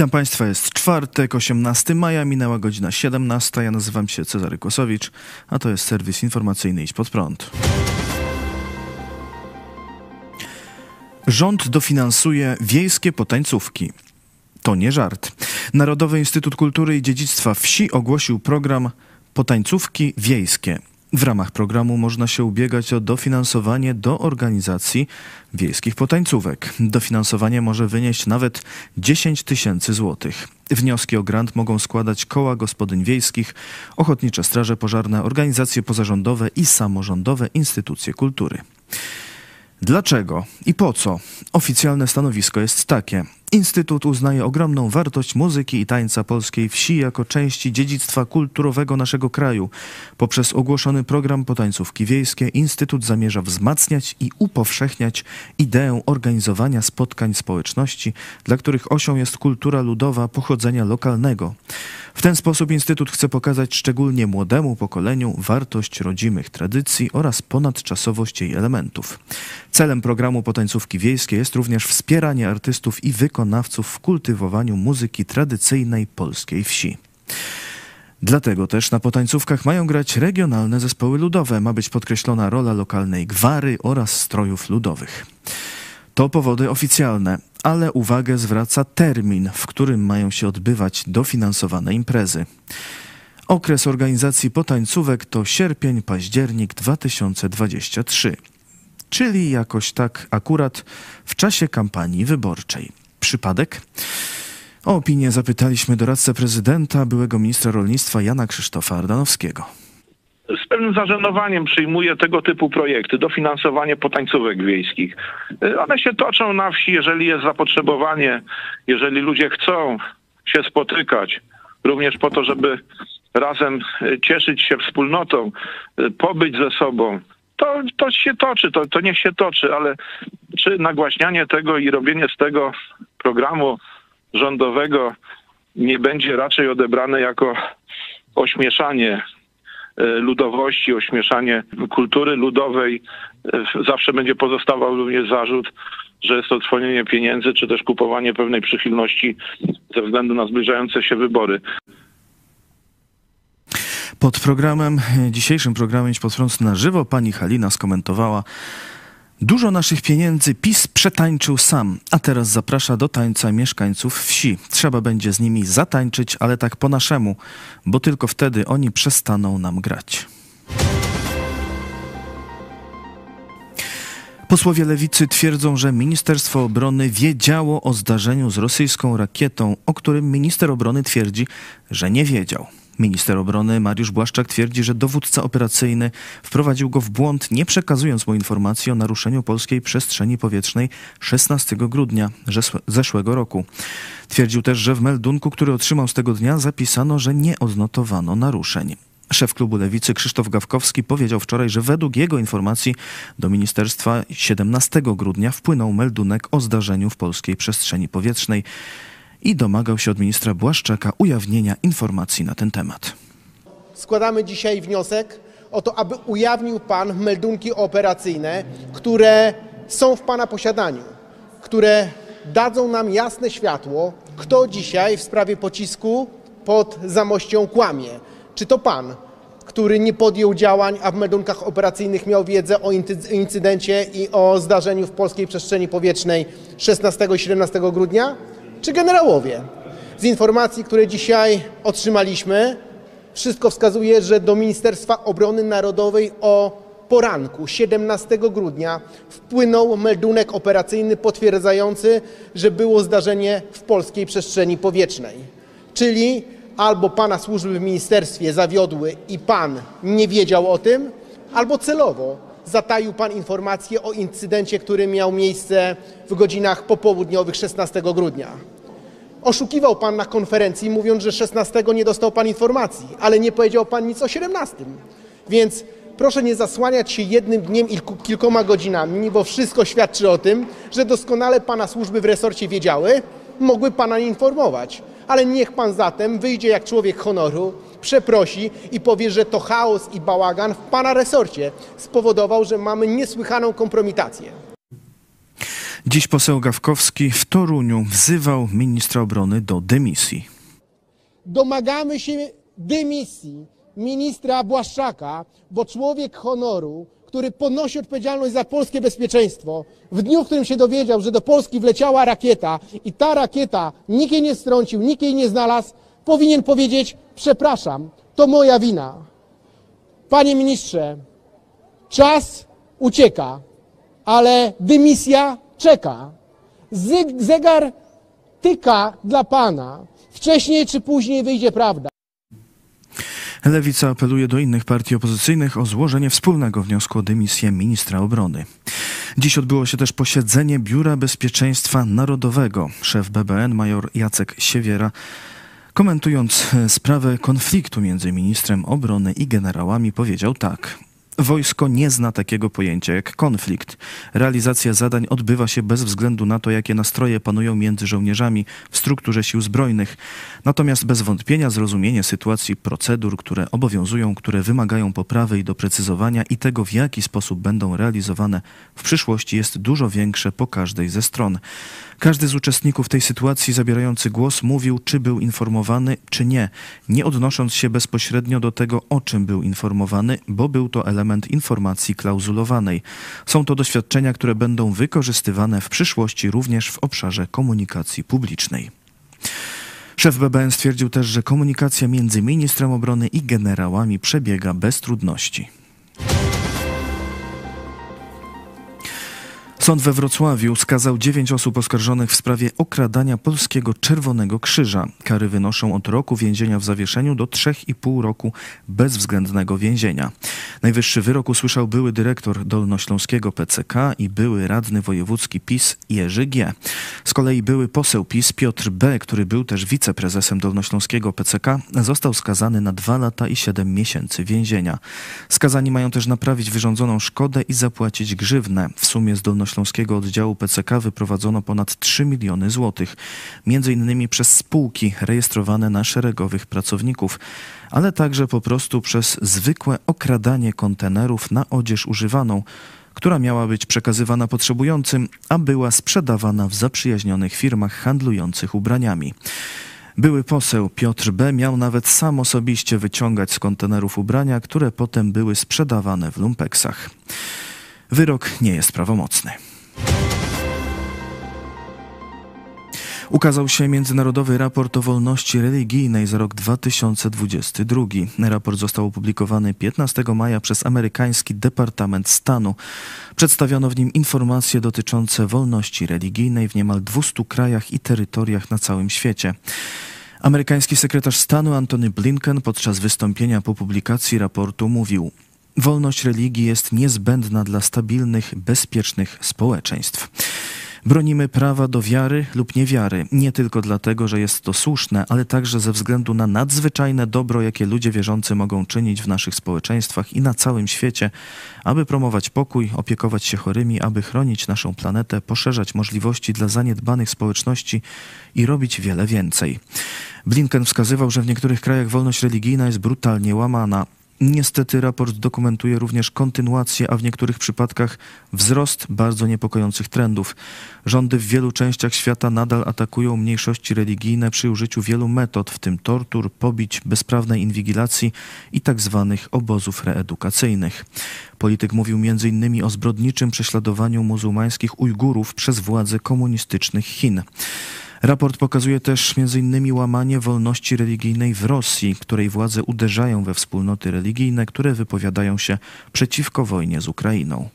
Witam Państwa, jest czwartek, 18 maja, minęła godzina 17. Ja nazywam się Cezary Kłosowicz, a to jest serwis informacyjny Idź Pod Prąd. Rząd dofinansuje wiejskie potańcówki. To nie żart. Narodowy Instytut Kultury i Dziedzictwa Wsi ogłosił program Potańcówki Wiejskie. W ramach programu można się ubiegać o dofinansowanie do organizacji wiejskich potańcówek. Dofinansowanie może wynieść nawet 10 tysięcy złotych. Wnioski o grant mogą składać koła gospodyń wiejskich, ochotnicze straże pożarne, organizacje pozarządowe i samorządowe instytucje kultury. Dlaczego i po co? Oficjalne stanowisko jest takie. Instytut uznaje ogromną wartość muzyki i tańca polskiej wsi jako części dziedzictwa kulturowego naszego kraju. Poprzez ogłoszony program Potańcówki Wiejskie Instytut zamierza wzmacniać i upowszechniać ideę organizowania spotkań społeczności, dla których osią jest kultura ludowa pochodzenia lokalnego. W ten sposób Instytut chce pokazać szczególnie młodemu pokoleniu wartość rodzimych tradycji oraz ponadczasowość jej elementów. Celem programu Potańcówki Wiejskie jest również wspieranie artystów i wykonawców w kultywowaniu muzyki tradycyjnej polskiej wsi. Dlatego też na potańcówkach mają grać regionalne zespoły ludowe. Ma być podkreślona rola lokalnej gwary oraz strojów ludowych. To powody oficjalne, ale uwagę zwraca termin, w którym mają się odbywać dofinansowane imprezy. Okres organizacji potańcówek to sierpień-październik 2023, czyli jakoś tak akurat w czasie kampanii wyborczej. Przypadek? O opinię zapytaliśmy doradcę prezydenta, byłego ministra rolnictwa Jana Krzysztofa Ardanowskiego z pewnym zażenowaniem przyjmuję tego typu projekty, dofinansowanie potańcówek wiejskich. One się toczą na wsi, jeżeli jest zapotrzebowanie, jeżeli ludzie chcą się spotykać, również po to, żeby razem cieszyć się wspólnotą, pobyć ze sobą. To, to się toczy, to, to niech się toczy, ale czy nagłaśnianie tego i robienie z tego programu rządowego nie będzie raczej odebrane jako ośmieszanie E, ludowości, ośmieszanie kultury ludowej. E, zawsze będzie pozostawał również zarzut, że jest to trwonienie pieniędzy, czy też kupowanie pewnej przychylności ze względu na zbliżające się wybory. Pod programem, dzisiejszym programem Idź pod front na żywo pani Halina skomentowała Dużo naszych pieniędzy PiS przetańczył sam, a teraz zaprasza do tańca mieszkańców wsi. Trzeba będzie z nimi zatańczyć, ale tak po naszemu, bo tylko wtedy oni przestaną nam grać. Posłowie lewicy twierdzą, że Ministerstwo Obrony wiedziało o zdarzeniu z rosyjską rakietą, o którym minister obrony twierdzi, że nie wiedział. Minister obrony Mariusz Błaszczak twierdzi, że dowódca operacyjny wprowadził go w błąd, nie przekazując mu informacji o naruszeniu polskiej przestrzeni powietrznej 16 grudnia zeszłego roku. Twierdził też, że w meldunku, który otrzymał z tego dnia, zapisano, że nie odnotowano naruszeń. Szef klubu Lewicy Krzysztof Gawkowski powiedział wczoraj, że według jego informacji do ministerstwa 17 grudnia wpłynął meldunek o zdarzeniu w polskiej przestrzeni powietrznej i domagał się od ministra Błaszczaka ujawnienia informacji na ten temat. Składamy dzisiaj wniosek o to, aby ujawnił Pan meldunki operacyjne, które są w Pana posiadaniu, które dadzą nam jasne światło, kto dzisiaj w sprawie pocisku pod Zamością kłamie. Czy to Pan, który nie podjął działań, a w meldunkach operacyjnych miał wiedzę o incydencie i o zdarzeniu w polskiej przestrzeni powietrznej 16 i 17 grudnia? Czy generałowie. Z informacji, które dzisiaj otrzymaliśmy, wszystko wskazuje, że do Ministerstwa Obrony Narodowej o poranku 17 grudnia wpłynął meldunek operacyjny potwierdzający, że było zdarzenie w polskiej przestrzeni powietrznej. Czyli albo pana służby w ministerstwie zawiodły i pan nie wiedział o tym, albo celowo zataił pan informację o incydencie, który miał miejsce w godzinach popołudniowych 16 grudnia. Oszukiwał pan na konferencji, mówiąc, że 16 nie dostał pan informacji, ale nie powiedział pan nic o 17. Więc proszę nie zasłaniać się jednym dniem i kilkoma godzinami, bo wszystko świadczy o tym, że doskonale pana służby w resorcie wiedziały, mogły pana nie informować. Ale niech pan zatem wyjdzie jak człowiek honoru, przeprosi i powie, że to chaos i bałagan w pana resorcie spowodował, że mamy niesłychaną kompromitację. Dziś poseł Gawkowski w Toruniu wzywał ministra obrony do dymisji. Domagamy się dymisji ministra Błaszczaka, bo człowiek honoru, który ponosi odpowiedzialność za polskie bezpieczeństwo, w dniu, w którym się dowiedział, że do Polski wleciała rakieta i ta rakieta nikt jej nie strącił, nikt jej nie znalazł, powinien powiedzieć: Przepraszam, to moja wina. Panie ministrze, czas ucieka, ale dymisja czeka. Zegar tyka dla pana. Wcześniej czy później wyjdzie prawda. Lewica apeluje do innych partii opozycyjnych o złożenie wspólnego wniosku o dymisję ministra obrony. Dziś odbyło się też posiedzenie Biura Bezpieczeństwa Narodowego. Szef BBN major Jacek Siewiera komentując e, sprawę konfliktu między ministrem obrony i generałami powiedział tak. Wojsko nie zna takiego pojęcia jak konflikt. Realizacja zadań odbywa się bez względu na to, jakie nastroje panują między żołnierzami w strukturze sił zbrojnych. Natomiast bez wątpienia zrozumienie sytuacji procedur, które obowiązują, które wymagają poprawy i doprecyzowania i tego, w jaki sposób będą realizowane w przyszłości jest dużo większe po każdej ze stron. Każdy z uczestników tej sytuacji zabierający głos mówił, czy był informowany, czy nie, nie odnosząc się bezpośrednio do tego, o czym był informowany, bo był to element informacji klauzulowanej. Są to doświadczenia, które będą wykorzystywane w przyszłości również w obszarze komunikacji publicznej. Szef BBN stwierdził też, że komunikacja między ministrem obrony i generałami przebiega bez trudności. Sąd we Wrocławiu skazał dziewięć osób oskarżonych w sprawie okradania polskiego Czerwonego Krzyża. Kary wynoszą od roku więzienia w zawieszeniu do trzech i pół roku bezwzględnego więzienia. Najwyższy wyrok usłyszał były dyrektor Dolnośląskiego PCK i były radny wojewódzki PiS Jerzy G. Z kolei były poseł PiS Piotr B., który był też wiceprezesem Dolnośląskiego PCK, został skazany na dwa lata i siedem miesięcy więzienia. Skazani mają też naprawić wyrządzoną szkodę i zapłacić grzywnę. W sumie z Dolnośląskiego oddziału PCK wyprowadzono ponad 3 miliony złotych, między innymi przez spółki rejestrowane na szeregowych pracowników, ale także po prostu przez zwykłe okradanie kontenerów na odzież używaną, która miała być przekazywana potrzebującym, a była sprzedawana w zaprzyjaźnionych firmach handlujących ubraniami. Były poseł Piotr B. miał nawet sam osobiście wyciągać z kontenerów ubrania, które potem były sprzedawane w lumpeksach. Wyrok nie jest prawomocny. Ukazał się Międzynarodowy Raport o Wolności Religijnej za rok 2022. Raport został opublikowany 15 maja przez amerykański Departament Stanu. Przedstawiono w nim informacje dotyczące wolności religijnej w niemal 200 krajach i terytoriach na całym świecie. Amerykański sekretarz stanu Antony Blinken podczas wystąpienia po publikacji raportu mówił: Wolność religii jest niezbędna dla stabilnych, bezpiecznych społeczeństw. Bronimy prawa do wiary lub niewiary, nie tylko dlatego, że jest to słuszne, ale także ze względu na nadzwyczajne dobro, jakie ludzie wierzący mogą czynić w naszych społeczeństwach i na całym świecie, aby promować pokój, opiekować się chorymi, aby chronić naszą planetę, poszerzać możliwości dla zaniedbanych społeczności i robić wiele więcej. Blinken wskazywał, że w niektórych krajach wolność religijna jest brutalnie łamana. Niestety raport dokumentuje również kontynuację, a w niektórych przypadkach wzrost bardzo niepokojących trendów. Rządy w wielu częściach świata nadal atakują mniejszości religijne przy użyciu wielu metod, w tym tortur, pobić, bezprawnej inwigilacji i tzw. Tak obozów reedukacyjnych. Polityk mówił m.in. o zbrodniczym prześladowaniu muzułmańskich Ujgurów przez władze komunistycznych Chin. Raport pokazuje też m.in. łamanie wolności religijnej w Rosji, której władze uderzają we wspólnoty religijne, które wypowiadają się przeciwko wojnie z Ukrainą.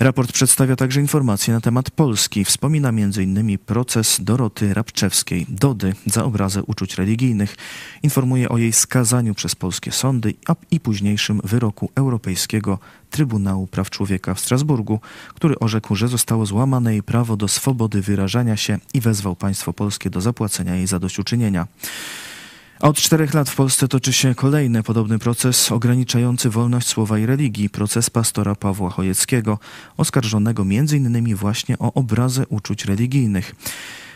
Raport przedstawia także informacje na temat Polski. Wspomina m.in. proces Doroty Rabczewskiej, Dody, za obrazę uczuć religijnych. Informuje o jej skazaniu przez polskie sądy i późniejszym wyroku Europejskiego Trybunału Praw Człowieka w Strasburgu, który orzekł, że zostało złamane jej prawo do swobody wyrażania się i wezwał państwo polskie do zapłacenia jej zadośćuczynienia. Od czterech lat w Polsce toczy się kolejny podobny proces ograniczający wolność słowa i religii, proces pastora Pawła Chojeckiego, oskarżonego m.in. właśnie o obrazę uczuć religijnych.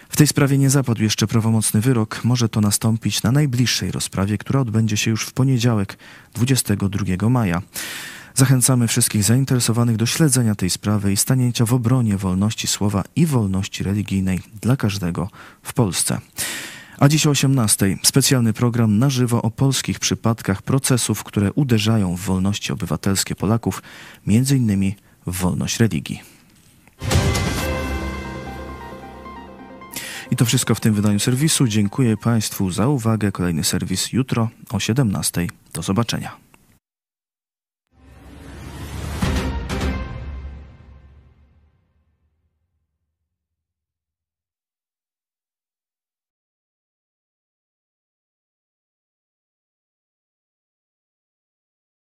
W tej sprawie nie zapadł jeszcze prawomocny wyrok. Może to nastąpić na najbliższej rozprawie, która odbędzie się już w poniedziałek, 22 maja. Zachęcamy wszystkich zainteresowanych do śledzenia tej sprawy i stanięcia w obronie wolności słowa i wolności religijnej dla każdego w Polsce. A dziś o 18 specjalny program na żywo o polskich przypadkach procesów, które uderzają w wolności obywatelskie Polaków, innymi w wolność religii. I to wszystko w tym wydaniu serwisu. Dziękuję Państwu za uwagę. Kolejny serwis jutro o 17. Do zobaczenia.